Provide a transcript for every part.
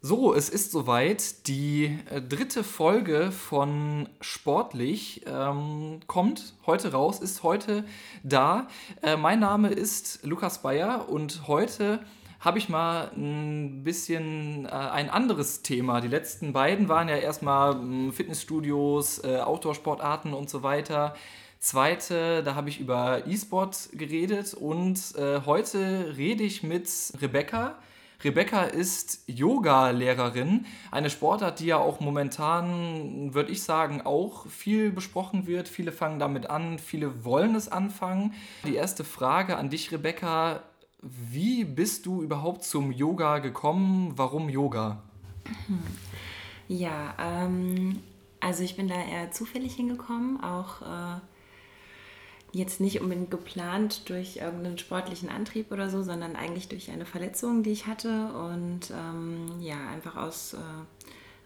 So, es ist soweit. Die äh, dritte Folge von Sportlich ähm, kommt heute raus, ist heute da. Äh, mein Name ist Lukas Bayer und heute habe ich mal ein bisschen äh, ein anderes Thema. Die letzten beiden waren ja erstmal hm, Fitnessstudios, äh, Outdoor-Sportarten und so weiter. Zweite, da habe ich über E-Sport geredet und äh, heute rede ich mit Rebecca. Rebecca ist Yoga-Lehrerin, eine Sportart, die ja auch momentan, würde ich sagen, auch viel besprochen wird. Viele fangen damit an, viele wollen es anfangen. Die erste Frage an dich, Rebecca, wie bist du überhaupt zum Yoga gekommen? Warum Yoga? Ja, ähm, also ich bin da eher zufällig hingekommen, auch äh, jetzt nicht unbedingt geplant durch irgendeinen sportlichen Antrieb oder so, sondern eigentlich durch eine Verletzung, die ich hatte. Und ähm, ja, einfach aus äh,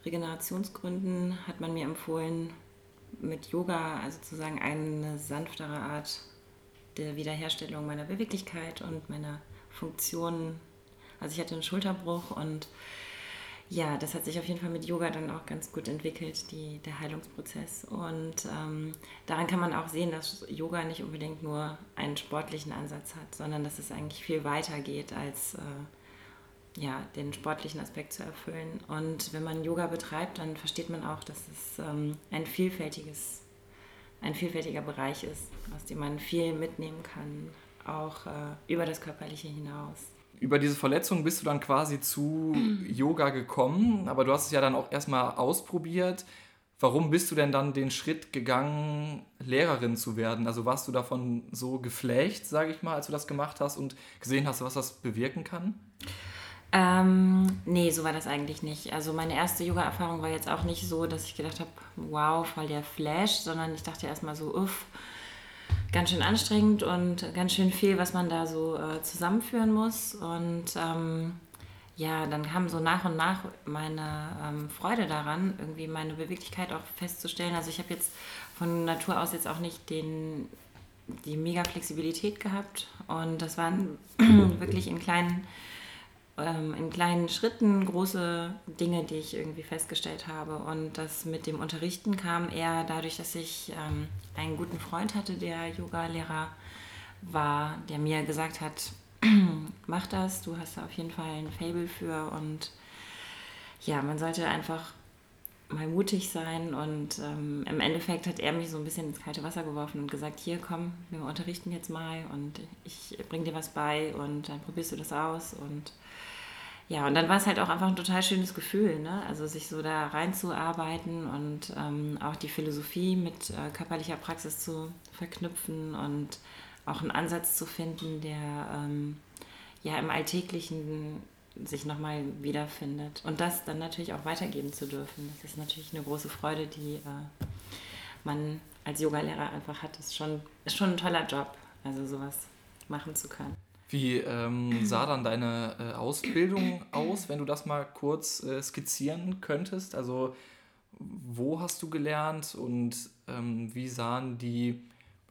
Regenerationsgründen hat man mir empfohlen, mit Yoga, also sozusagen eine sanftere Art der Wiederherstellung meiner Beweglichkeit und meiner Funktionen. Also ich hatte einen Schulterbruch und ja, das hat sich auf jeden Fall mit Yoga dann auch ganz gut entwickelt, die, der Heilungsprozess. Und ähm, daran kann man auch sehen, dass Yoga nicht unbedingt nur einen sportlichen Ansatz hat, sondern dass es eigentlich viel weiter geht, als äh, ja, den sportlichen Aspekt zu erfüllen. Und wenn man Yoga betreibt, dann versteht man auch, dass es ähm, ein vielfältiges, ein vielfältiger Bereich ist, aus dem man viel mitnehmen kann, auch äh, über das Körperliche hinaus über diese Verletzung bist du dann quasi zu Yoga gekommen, aber du hast es ja dann auch erstmal ausprobiert. Warum bist du denn dann den Schritt gegangen, Lehrerin zu werden? Also warst du davon so geflecht, sage ich mal, als du das gemacht hast und gesehen hast, was das bewirken kann? Ähm, nee, so war das eigentlich nicht. Also meine erste Yoga-Erfahrung war jetzt auch nicht so, dass ich gedacht habe, wow, voll der Flash, sondern ich dachte erstmal so, uff, ganz schön anstrengend und ganz schön viel, was man da so äh, zusammenführen muss. Und ähm, ja, dann kam so nach und nach meine ähm, Freude daran, irgendwie meine Beweglichkeit auch festzustellen. Also ich habe jetzt von Natur aus jetzt auch nicht den, die mega Flexibilität gehabt. Und das waren wirklich in kleinen ähm, in kleinen Schritten große Dinge, die ich irgendwie festgestellt habe. Und das mit dem Unterrichten kam eher dadurch, dass ich ähm, einen guten Freund hatte, der Yoga-Lehrer war, der mir gesagt hat, mach das, du hast da auf jeden Fall ein Fable für und ja, man sollte einfach mal mutig sein und ähm, im Endeffekt hat er mich so ein bisschen ins kalte Wasser geworfen und gesagt, hier komm, wir unterrichten jetzt mal und ich bring dir was bei und dann probierst du das aus und ja, und dann war es halt auch einfach ein total schönes Gefühl, ne? also sich so da reinzuarbeiten und ähm, auch die Philosophie mit äh, körperlicher Praxis zu verknüpfen und auch einen Ansatz zu finden, der ähm, ja im Alltäglichen sich nochmal wiederfindet. Und das dann natürlich auch weitergeben zu dürfen. Das ist natürlich eine große Freude, die äh, man als Yogalehrer einfach hat. Das ist schon, ist schon ein toller Job, also sowas machen zu können. Wie ähm, sah dann deine äh, Ausbildung aus, wenn du das mal kurz äh, skizzieren könntest? Also wo hast du gelernt und ähm, wie sahen die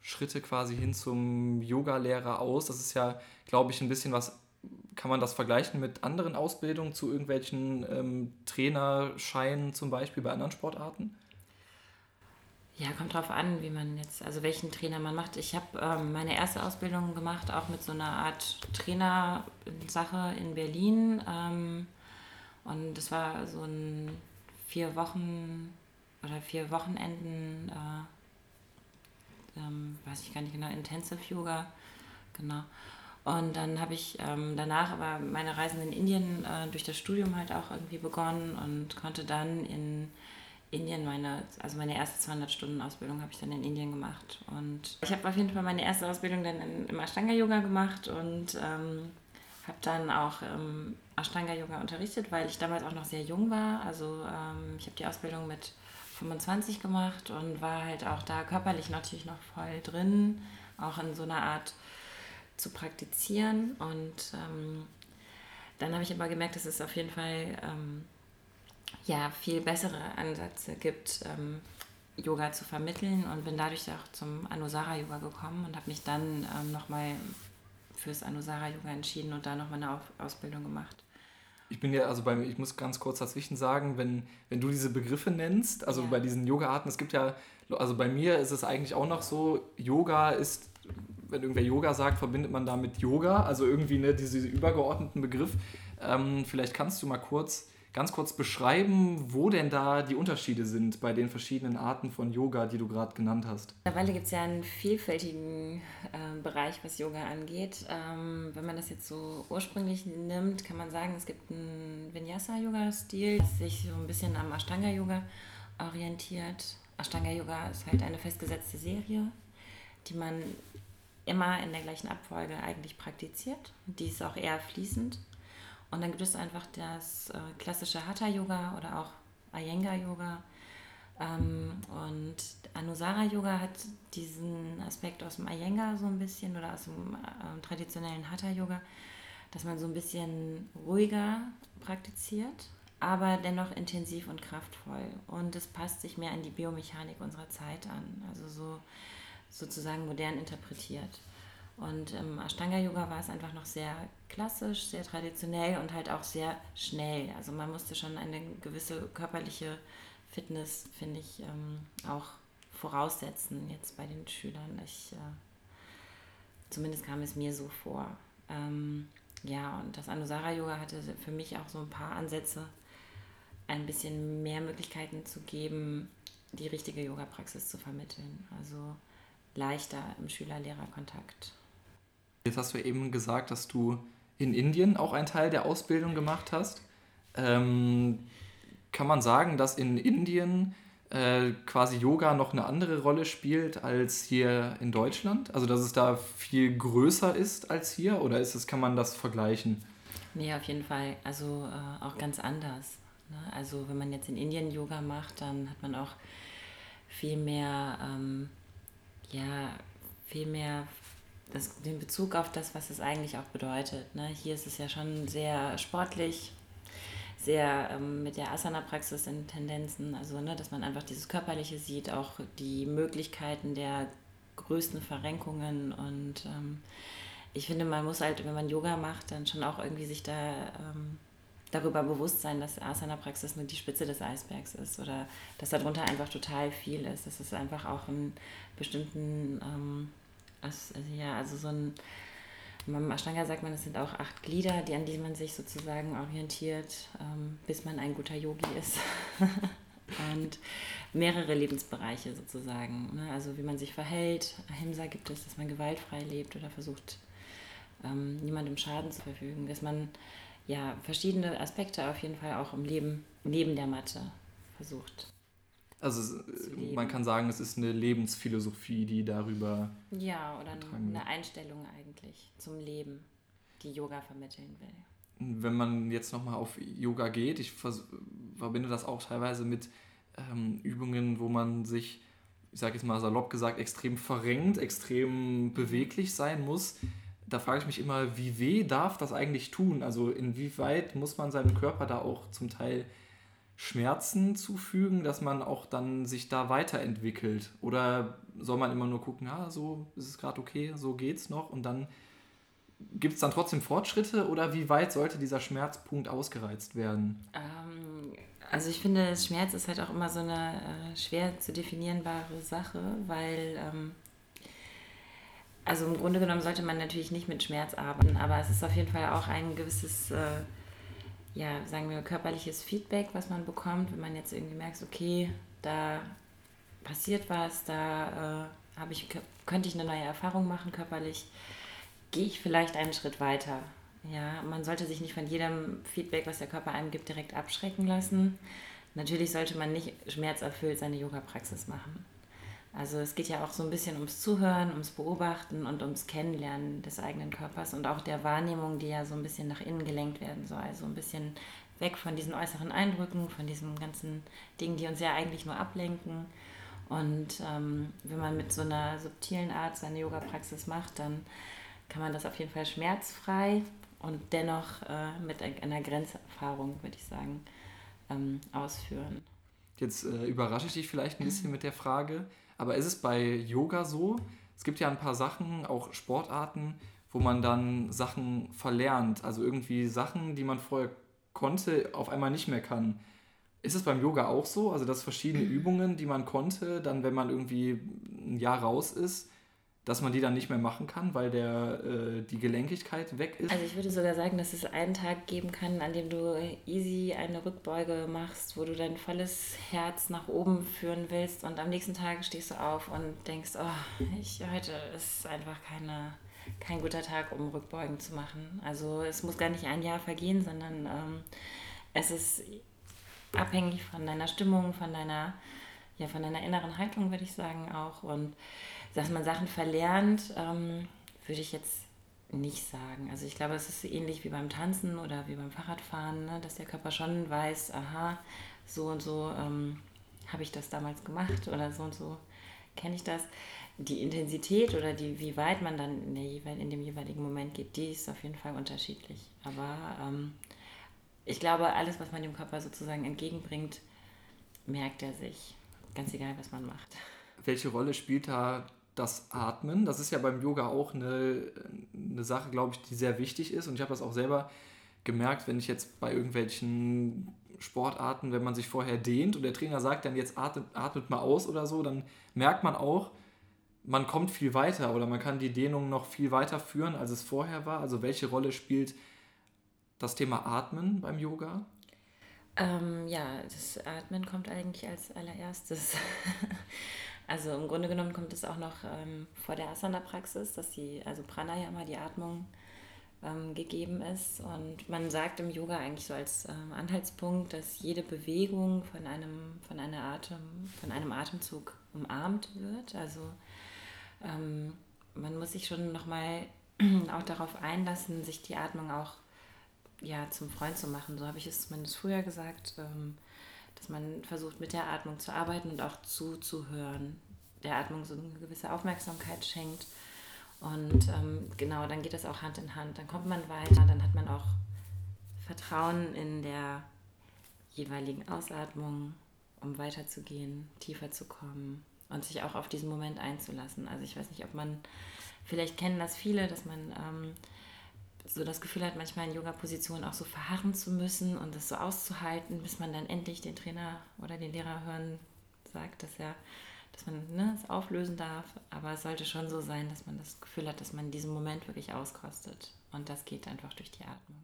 Schritte quasi hin zum Yoga-Lehrer aus? Das ist ja, glaube ich, ein bisschen was, kann man das vergleichen mit anderen Ausbildungen zu irgendwelchen ähm, Trainerscheinen zum Beispiel bei anderen Sportarten? Ja, kommt drauf an, wie man jetzt, also welchen Trainer man macht. Ich habe ähm, meine erste Ausbildung gemacht, auch mit so einer Art Trainersache in Berlin. Ähm, und das war so ein vier Wochen oder vier Wochenenden, äh, ähm, weiß ich gar nicht genau, Intensive Yoga, genau. Und dann habe ich ähm, danach aber meine Reisen in Indien äh, durch das Studium halt auch irgendwie begonnen und konnte dann in Indien meine, also meine erste 200-Stunden-Ausbildung habe ich dann in Indien gemacht. Und ich habe auf jeden Fall meine erste Ausbildung dann in, im Ashtanga-Yoga gemacht und ähm, habe dann auch ähm, Ashtanga-Yoga unterrichtet, weil ich damals auch noch sehr jung war. Also ähm, ich habe die Ausbildung mit 25 gemacht und war halt auch da körperlich natürlich noch voll drin, auch in so einer Art zu praktizieren. Und ähm, dann habe ich aber gemerkt, dass es auf jeden Fall ähm, ja, viel bessere Ansätze gibt, ähm, Yoga zu vermitteln und bin dadurch auch zum Anusara-Yoga gekommen und habe mich dann ähm, nochmal fürs Anusara-Yoga entschieden und da nochmal eine Ausbildung gemacht. ich bin ja, also bei ich muss ganz kurz dazwischen sagen, wenn, wenn du diese Begriffe nennst, also ja. bei diesen Yoga-Arten, es gibt ja, also bei mir ist es eigentlich auch noch so, Yoga ist, wenn irgendwer Yoga sagt, verbindet man damit Yoga, also irgendwie ne, diese, übergeordneten Begriff. Ähm, vielleicht kannst du mal kurz ganz kurz beschreiben, wo denn da die Unterschiede sind bei den verschiedenen Arten von Yoga, die du gerade genannt hast? Mittlerweile gibt es ja einen vielfältigen äh, Bereich, was Yoga angeht. Ähm, wenn man das jetzt so ursprünglich nimmt, kann man sagen, es gibt einen Vinyasa-Yoga-Stil, der sich so ein bisschen am Ashtanga-Yoga orientiert. Ashtanga-Yoga ist halt eine festgesetzte Serie, die man immer in der gleichen Abfolge eigentlich praktiziert. Die ist auch eher fließend. Und dann gibt es einfach das äh, klassische Hatha-Yoga oder auch Iyengar-Yoga. Ähm, und Anusara-Yoga hat diesen Aspekt aus dem Iyengar so ein bisschen oder aus dem äh, traditionellen Hatha-Yoga, dass man so ein bisschen ruhiger praktiziert, aber dennoch intensiv und kraftvoll. Und es passt sich mehr an die Biomechanik unserer Zeit an, also so sozusagen modern interpretiert. Und im Ashtanga-Yoga war es einfach noch sehr klassisch, sehr traditionell und halt auch sehr schnell. Also man musste schon eine gewisse körperliche Fitness, finde ich, ähm, auch voraussetzen jetzt bei den Schülern. Ich, äh, zumindest kam es mir so vor. Ähm, ja, und das Anusara-Yoga hatte für mich auch so ein paar Ansätze, ein bisschen mehr Möglichkeiten zu geben, die richtige Yoga-Praxis zu vermitteln. Also leichter im Schüler-Lehrer-Kontakt. Jetzt hast du eben gesagt, dass du in Indien auch einen Teil der Ausbildung gemacht hast. Ähm, kann man sagen, dass in Indien äh, quasi Yoga noch eine andere Rolle spielt als hier in Deutschland? Also dass es da viel größer ist als hier oder ist es, kann man das vergleichen? Nee, auf jeden Fall. Also äh, auch ganz anders. Ne? Also wenn man jetzt in Indien Yoga macht, dann hat man auch viel mehr, ähm, ja, viel mehr das, den Bezug auf das, was es eigentlich auch bedeutet. Ne? Hier ist es ja schon sehr sportlich, sehr ähm, mit der Asana-Praxis in Tendenzen, also ne, dass man einfach dieses Körperliche sieht, auch die Möglichkeiten der größten Verrenkungen und ähm, ich finde, man muss halt, wenn man Yoga macht, dann schon auch irgendwie sich da ähm, darüber bewusst sein, dass Asana-Praxis nur die Spitze des Eisbergs ist oder dass darunter einfach total viel ist, dass es einfach auch einen bestimmten ähm, also, ja, also so ein, beim Ashtanga sagt man, es sind auch acht Glieder, die, an die man sich sozusagen orientiert, ähm, bis man ein guter Yogi ist. und mehrere Lebensbereiche sozusagen. Ne? Also wie man sich verhält. Ahimsa gibt es, dass man gewaltfrei lebt oder versucht, ähm, niemandem Schaden zu verfügen. Dass man ja verschiedene Aspekte auf jeden Fall auch im Leben neben der Matte versucht also man kann sagen, es ist eine Lebensphilosophie, die darüber. Ja, oder eine Einstellung eigentlich zum Leben, die Yoga vermitteln will. Wenn man jetzt nochmal auf Yoga geht, ich verbinde das auch teilweise mit ähm, Übungen, wo man sich, ich sage jetzt mal salopp gesagt, extrem verrenkt, extrem beweglich sein muss. Da frage ich mich immer, wie weh darf das eigentlich tun? Also inwieweit muss man seinem Körper da auch zum Teil Schmerzen zufügen, dass man auch dann sich da weiterentwickelt? Oder soll man immer nur gucken, ja, so ist es gerade okay, so geht's noch und dann gibt es dann trotzdem Fortschritte oder wie weit sollte dieser Schmerzpunkt ausgereizt werden? Ähm, also ich finde, Schmerz ist halt auch immer so eine äh, schwer zu definierbare Sache, weil ähm, also im Grunde genommen sollte man natürlich nicht mit Schmerz arbeiten, aber es ist auf jeden Fall auch ein gewisses äh, ja, sagen wir, körperliches Feedback, was man bekommt, wenn man jetzt irgendwie merkt, okay, da passiert was, da äh, ich, könnte ich eine neue Erfahrung machen körperlich, gehe ich vielleicht einen Schritt weiter. Ja, man sollte sich nicht von jedem Feedback, was der Körper einem gibt, direkt abschrecken lassen. Natürlich sollte man nicht schmerzerfüllt seine Yoga-Praxis machen. Also es geht ja auch so ein bisschen ums Zuhören, ums Beobachten und ums Kennenlernen des eigenen Körpers und auch der Wahrnehmung, die ja so ein bisschen nach innen gelenkt werden soll. Also ein bisschen weg von diesen äußeren Eindrücken, von diesen ganzen Dingen, die uns ja eigentlich nur ablenken. Und ähm, wenn man mit so einer subtilen Art seine Yoga-Praxis macht, dann kann man das auf jeden Fall schmerzfrei und dennoch äh, mit einer Grenzerfahrung, würde ich sagen, ähm, ausführen. Jetzt äh, überrasche ich dich vielleicht ein bisschen mit der Frage, aber ist es bei Yoga so? Es gibt ja ein paar Sachen, auch Sportarten, wo man dann Sachen verlernt. Also irgendwie Sachen, die man vorher konnte, auf einmal nicht mehr kann. Ist es beim Yoga auch so? Also, dass verschiedene Übungen, die man konnte, dann, wenn man irgendwie ein Jahr raus ist, dass man die dann nicht mehr machen kann, weil der, äh, die Gelenkigkeit weg ist? Also ich würde sogar sagen, dass es einen Tag geben kann, an dem du easy eine Rückbeuge machst, wo du dein volles Herz nach oben führen willst und am nächsten Tag stehst du auf und denkst, oh, ich, heute ist einfach keine, kein guter Tag, um Rückbeugen zu machen. Also es muss gar nicht ein Jahr vergehen, sondern ähm, es ist abhängig von deiner Stimmung, von deiner, ja, von deiner inneren Haltung, würde ich sagen auch und dass man Sachen verlernt, ähm, würde ich jetzt nicht sagen. Also ich glaube, es ist ähnlich wie beim Tanzen oder wie beim Fahrradfahren, ne? dass der Körper schon weiß, aha, so und so ähm, habe ich das damals gemacht oder so und so kenne ich das. Die Intensität oder die, wie weit man dann in, der, in dem jeweiligen Moment geht, die ist auf jeden Fall unterschiedlich. Aber ähm, ich glaube, alles, was man dem Körper sozusagen entgegenbringt, merkt er sich. Ganz egal, was man macht. Welche Rolle spielt da das Atmen. Das ist ja beim Yoga auch eine, eine Sache, glaube ich, die sehr wichtig ist. Und ich habe das auch selber gemerkt, wenn ich jetzt bei irgendwelchen Sportarten, wenn man sich vorher dehnt und der Trainer sagt dann jetzt atmet, atmet mal aus oder so, dann merkt man auch, man kommt viel weiter oder man kann die Dehnung noch viel weiter führen, als es vorher war. Also welche Rolle spielt das Thema Atmen beim Yoga? Ähm, ja, das Atmen kommt eigentlich als allererstes. Also im Grunde genommen kommt es auch noch ähm, vor der Asana-Praxis, dass die, also Pranayama, die Atmung ähm, gegeben ist. Und man sagt im Yoga eigentlich so als ähm, Anhaltspunkt, dass jede Bewegung von einem, von, einer Atem, von einem Atemzug umarmt wird. Also ähm, man muss sich schon nochmal auch darauf einlassen, sich die Atmung auch ja, zum Freund zu machen. So habe ich es zumindest früher gesagt. Ähm, dass man versucht, mit der Atmung zu arbeiten und auch zuzuhören, der Atmung so eine gewisse Aufmerksamkeit schenkt. Und ähm, genau, dann geht das auch Hand in Hand. Dann kommt man weiter, dann hat man auch Vertrauen in der jeweiligen Ausatmung, um weiterzugehen, tiefer zu kommen und sich auch auf diesen Moment einzulassen. Also ich weiß nicht, ob man, vielleicht kennen das viele, dass man ähm, so das Gefühl hat, manchmal in Yoga-Positionen auch so verharren zu müssen und das so auszuhalten, bis man dann endlich den Trainer oder den Lehrer hören sagt, dass er, dass man ne, es auflösen darf. Aber es sollte schon so sein, dass man das Gefühl hat, dass man diesen Moment wirklich auskostet. Und das geht einfach durch die Atmung.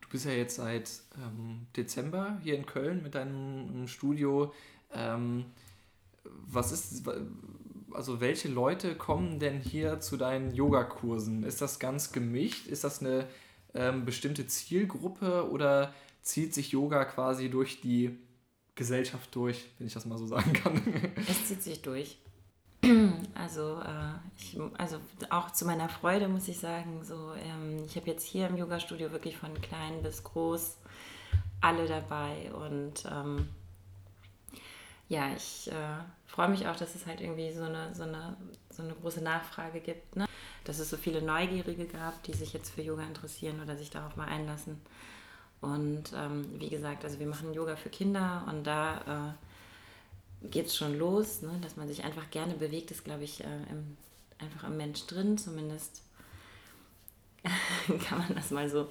Du bist ja jetzt seit ähm, Dezember hier in Köln mit deinem Studio. Ähm, was ist, also welche Leute kommen denn hier zu deinen Yogakursen? Ist das ganz gemischt? Ist das eine ähm, bestimmte Zielgruppe oder zieht sich Yoga quasi durch die Gesellschaft durch, wenn ich das mal so sagen kann? Es zieht sich durch. Also, äh, ich, also auch zu meiner Freude muss ich sagen, so, ähm, ich habe jetzt hier im Yoga-Studio wirklich von klein bis groß alle dabei und ähm, ja, ich äh, freue mich auch, dass es halt irgendwie so eine, so eine, so eine große Nachfrage gibt. Ne? Dass es so viele Neugierige gab, die sich jetzt für Yoga interessieren oder sich darauf mal einlassen. Und ähm, wie gesagt, also wir machen Yoga für Kinder und da äh, geht es schon los, ne? dass man sich einfach gerne bewegt, ist, glaube ich, äh, im, einfach am Mensch drin. Zumindest kann man das mal so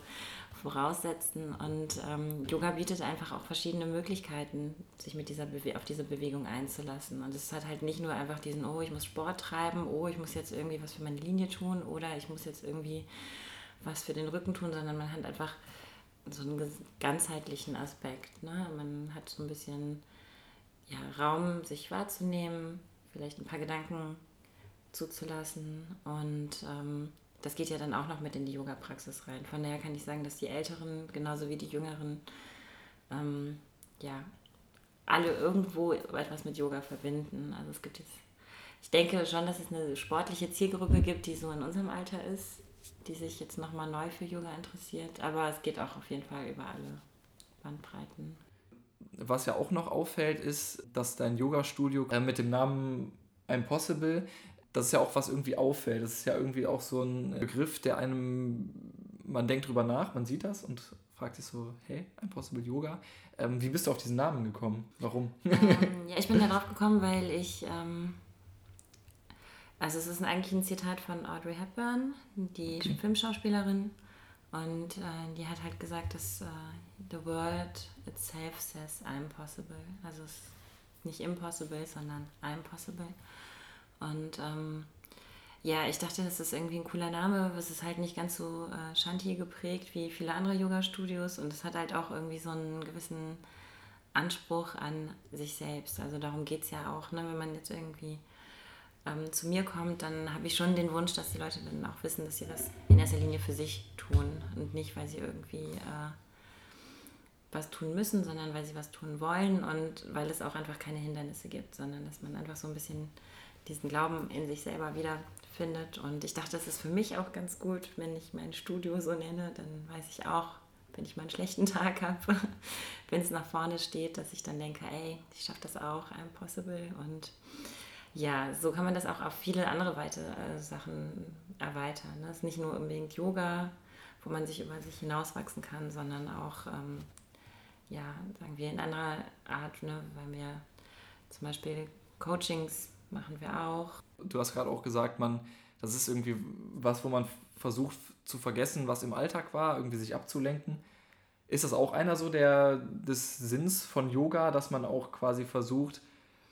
voraussetzen. Und ähm, Yoga bietet einfach auch verschiedene Möglichkeiten, sich mit dieser Bewe auf diese Bewegung einzulassen. Und es hat halt nicht nur einfach diesen, oh, ich muss Sport treiben, oh, ich muss jetzt irgendwie was für meine Linie tun oder ich muss jetzt irgendwie was für den Rücken tun, sondern man hat einfach so einen ganzheitlichen Aspekt. Ne? Man hat so ein bisschen ja, Raum, sich wahrzunehmen, vielleicht ein paar Gedanken zuzulassen und ähm, das geht ja dann auch noch mit in die Yoga-Praxis rein. Von daher kann ich sagen, dass die Älteren genauso wie die Jüngeren ähm, ja alle irgendwo etwas mit Yoga verbinden. Also es gibt jetzt, ich denke schon, dass es eine sportliche Zielgruppe gibt, die so in unserem Alter ist, die sich jetzt nochmal neu für Yoga interessiert. Aber es geht auch auf jeden Fall über alle Bandbreiten. Was ja auch noch auffällt, ist, dass dein Yoga-Studio äh, mit dem Namen Impossible das ist ja auch was irgendwie auffällt. Das ist ja irgendwie auch so ein Begriff, der einem, man denkt drüber nach, man sieht das und fragt sich so, hey, Impossible Yoga. Ähm, wie bist du auf diesen Namen gekommen? Warum? Ähm, ja, ich bin da drauf gekommen, weil ich, ähm, also es ist eigentlich ein Zitat von Audrey Hepburn, die okay. Filmschauspielerin. Und äh, die hat halt gesagt, dass äh, the world itself says I'm possible. Also es ist nicht impossible, sondern I'm possible. Und ähm, ja, ich dachte, das ist irgendwie ein cooler Name. Es ist halt nicht ganz so äh, Shanti geprägt wie viele andere Yoga-Studios und es hat halt auch irgendwie so einen gewissen Anspruch an sich selbst. Also darum geht es ja auch, ne? wenn man jetzt irgendwie ähm, zu mir kommt, dann habe ich schon den Wunsch, dass die Leute dann auch wissen, dass sie das in erster Linie für sich tun und nicht, weil sie irgendwie äh, was tun müssen, sondern weil sie was tun wollen und weil es auch einfach keine Hindernisse gibt, sondern dass man einfach so ein bisschen diesen Glauben in sich selber wiederfindet. Und ich dachte, das ist für mich auch ganz gut, wenn ich mein Studio so nenne, dann weiß ich auch, wenn ich mal einen schlechten Tag habe, wenn es nach vorne steht, dass ich dann denke, ey, ich schaffe das auch, I'm possible. Und ja, so kann man das auch auf viele andere weitere äh, Sachen erweitern. Ne? Es ist nicht nur unbedingt Yoga, wo man sich über sich hinauswachsen kann, sondern auch, ähm, ja, sagen wir in anderer Art, ne? weil wir zum Beispiel Coachings machen wir auch. Du hast gerade auch gesagt, man, das ist irgendwie was, wo man versucht zu vergessen, was im Alltag war, irgendwie sich abzulenken. Ist das auch einer so der, des Sinns von Yoga, dass man auch quasi versucht,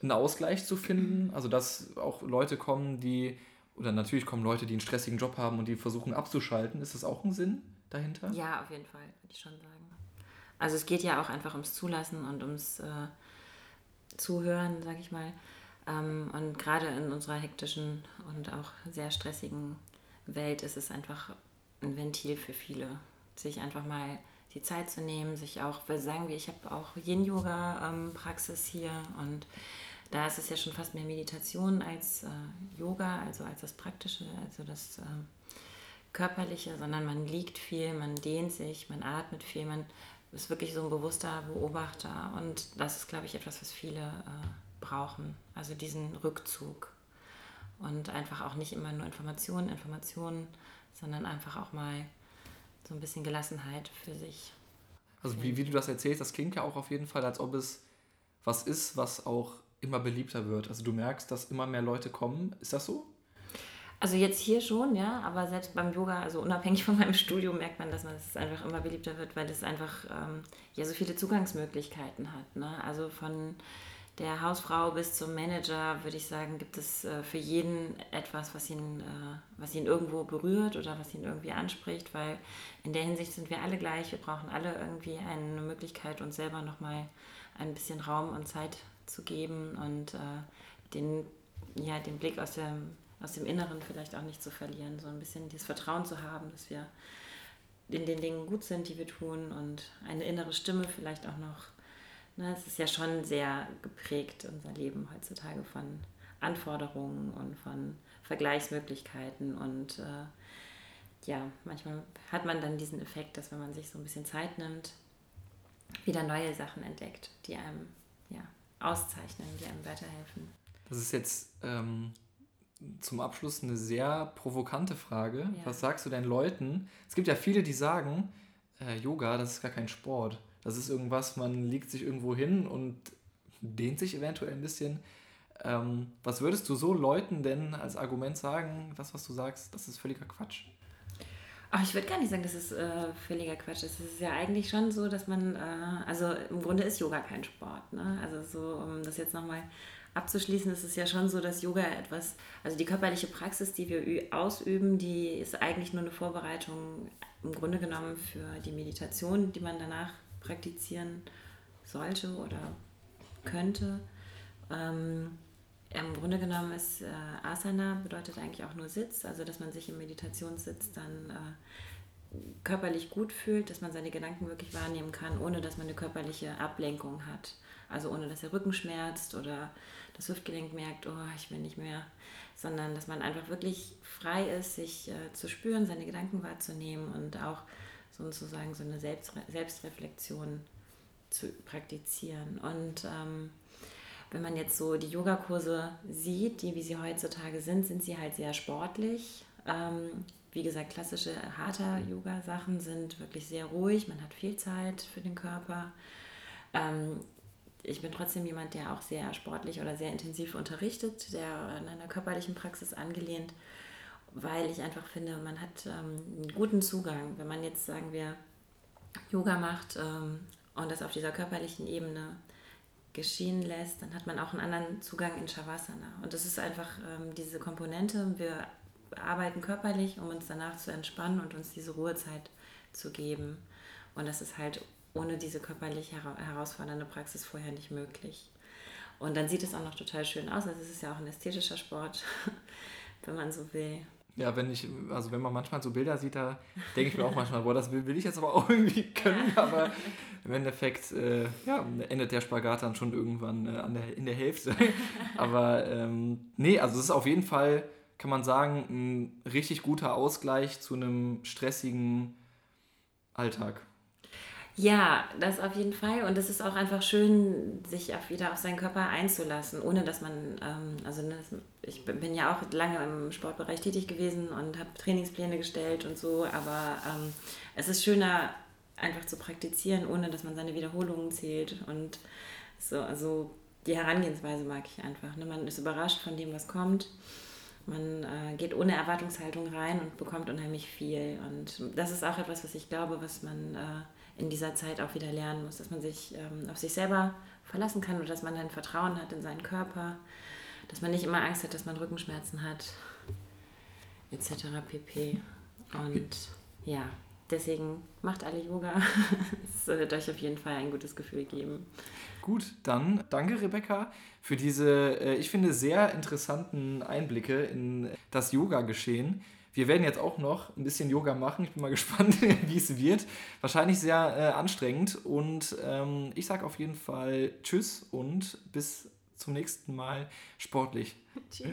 einen Ausgleich zu finden? Also, dass auch Leute kommen, die, oder natürlich kommen Leute, die einen stressigen Job haben und die versuchen abzuschalten. Ist das auch ein Sinn dahinter? Ja, auf jeden Fall, würde ich schon sagen. Also, es geht ja auch einfach ums Zulassen und ums äh, Zuhören, sage ich mal. Ähm, und gerade in unserer hektischen und auch sehr stressigen Welt ist es einfach ein Ventil für viele, sich einfach mal die Zeit zu nehmen, sich auch, weil sagen wir, ich habe auch Yin-Yoga-Praxis hier und da ist es ja schon fast mehr Meditation als äh, Yoga, also als das Praktische, also das äh, Körperliche, sondern man liegt viel, man dehnt sich, man atmet viel, man ist wirklich so ein bewusster Beobachter und das ist, glaube ich, etwas, was viele äh, brauchen, also diesen Rückzug und einfach auch nicht immer nur Informationen, Informationen, sondern einfach auch mal so ein bisschen Gelassenheit für sich. Also wie, wie du das erzählst, das klingt ja auch auf jeden Fall, als ob es was ist, was auch immer beliebter wird. Also du merkst, dass immer mehr Leute kommen. Ist das so? Also jetzt hier schon, ja, aber selbst beim Yoga, also unabhängig von meinem Studium, merkt man, dass man es einfach immer beliebter wird, weil es einfach ähm, ja so viele Zugangsmöglichkeiten hat. Ne? Also von der Hausfrau bis zum Manager, würde ich sagen, gibt es äh, für jeden etwas, was ihn, äh, was ihn irgendwo berührt oder was ihn irgendwie anspricht, weil in der Hinsicht sind wir alle gleich. Wir brauchen alle irgendwie eine Möglichkeit, uns selber nochmal ein bisschen Raum und Zeit zu geben und äh, den, ja, den Blick aus dem, aus dem Inneren vielleicht auch nicht zu verlieren, so ein bisschen dieses Vertrauen zu haben, dass wir in den Dingen gut sind, die wir tun und eine innere Stimme vielleicht auch noch Ne, es ist ja schon sehr geprägt, unser Leben heutzutage von Anforderungen und von Vergleichsmöglichkeiten. Und äh, ja, manchmal hat man dann diesen Effekt, dass wenn man sich so ein bisschen Zeit nimmt, wieder neue Sachen entdeckt, die einem ja, auszeichnen, die einem weiterhelfen. Das ist jetzt ähm, zum Abschluss eine sehr provokante Frage. Ja. Was sagst du deinen Leuten? Es gibt ja viele, die sagen, äh, Yoga, das ist gar kein Sport. Das ist irgendwas, man legt sich irgendwo hin und dehnt sich eventuell ein bisschen. Ähm, was würdest du so Leuten denn als Argument sagen, das, was du sagst, das ist völliger Quatsch? Ach, ich würde gar nicht sagen, dass es äh, völliger Quatsch ist. Es ist ja eigentlich schon so, dass man, äh, also im Grunde ist Yoga kein Sport. Ne? Also so, um das jetzt nochmal abzuschließen, ist es ja schon so, dass Yoga etwas, also die körperliche Praxis, die wir ausüben, die ist eigentlich nur eine Vorbereitung im Grunde genommen für die Meditation, die man danach praktizieren sollte oder könnte. Ähm, Im Grunde genommen ist äh, Asana bedeutet eigentlich auch nur Sitz, also dass man sich im Meditationssitz dann äh, körperlich gut fühlt, dass man seine Gedanken wirklich wahrnehmen kann, ohne dass man eine körperliche Ablenkung hat. Also ohne dass der Rücken schmerzt oder das Hüftgelenk merkt, oh, ich will nicht mehr, sondern dass man einfach wirklich frei ist, sich äh, zu spüren, seine Gedanken wahrzunehmen und auch sozusagen so eine Selbstre Selbstreflexion zu praktizieren. Und ähm, wenn man jetzt so die Yogakurse sieht, die wie sie heutzutage sind, sind sie halt sehr sportlich. Ähm, wie gesagt, klassische harter Yoga-Sachen sind wirklich sehr ruhig, man hat viel Zeit für den Körper. Ähm, ich bin trotzdem jemand, der auch sehr sportlich oder sehr intensiv unterrichtet, der an einer körperlichen Praxis angelehnt weil ich einfach finde, man hat ähm, einen guten Zugang. Wenn man jetzt, sagen wir, Yoga macht ähm, und das auf dieser körperlichen Ebene geschehen lässt, dann hat man auch einen anderen Zugang in Shavasana. Und das ist einfach ähm, diese Komponente. Wir arbeiten körperlich, um uns danach zu entspannen und uns diese Ruhezeit zu geben. Und das ist halt ohne diese körperlich herausfordernde Praxis vorher nicht möglich. Und dann sieht es auch noch total schön aus. Also es ist ja auch ein ästhetischer Sport, wenn man so will. Ja, wenn ich, also wenn man manchmal so Bilder sieht, da denke ich mir auch manchmal, boah, das will, will ich jetzt aber auch irgendwie können, ja. aber im Endeffekt äh, ja, endet der Spagat dann schon irgendwann äh, an der, in der Hälfte. aber ähm, nee, also es ist auf jeden Fall, kann man sagen, ein richtig guter Ausgleich zu einem stressigen Alltag. Ja, das auf jeden Fall. Und es ist auch einfach schön, sich auf wieder auf seinen Körper einzulassen, ohne dass man, ähm, also ne, ich bin ja auch lange im Sportbereich tätig gewesen und habe Trainingspläne gestellt und so, aber ähm, es ist schöner, einfach zu praktizieren, ohne dass man seine Wiederholungen zählt. Und so, also die Herangehensweise mag ich einfach. Ne? Man ist überrascht von dem, was kommt. Man äh, geht ohne Erwartungshaltung rein und bekommt unheimlich viel. Und das ist auch etwas, was ich glaube, was man äh, in dieser Zeit auch wieder lernen muss, dass man sich ähm, auf sich selber verlassen kann und dass man ein Vertrauen hat in seinen Körper, dass man nicht immer Angst hat, dass man Rückenschmerzen hat, etc. pp. Und ja, deswegen macht alle Yoga. Es wird euch auf jeden Fall ein gutes Gefühl geben. Gut, dann danke Rebecca für diese, äh, ich finde, sehr interessanten Einblicke in das Yoga-Geschehen. Wir werden jetzt auch noch ein bisschen Yoga machen. Ich bin mal gespannt, wie es wird. Wahrscheinlich sehr äh, anstrengend. Und ähm, ich sage auf jeden Fall Tschüss und bis zum nächsten Mal sportlich. Tschüss.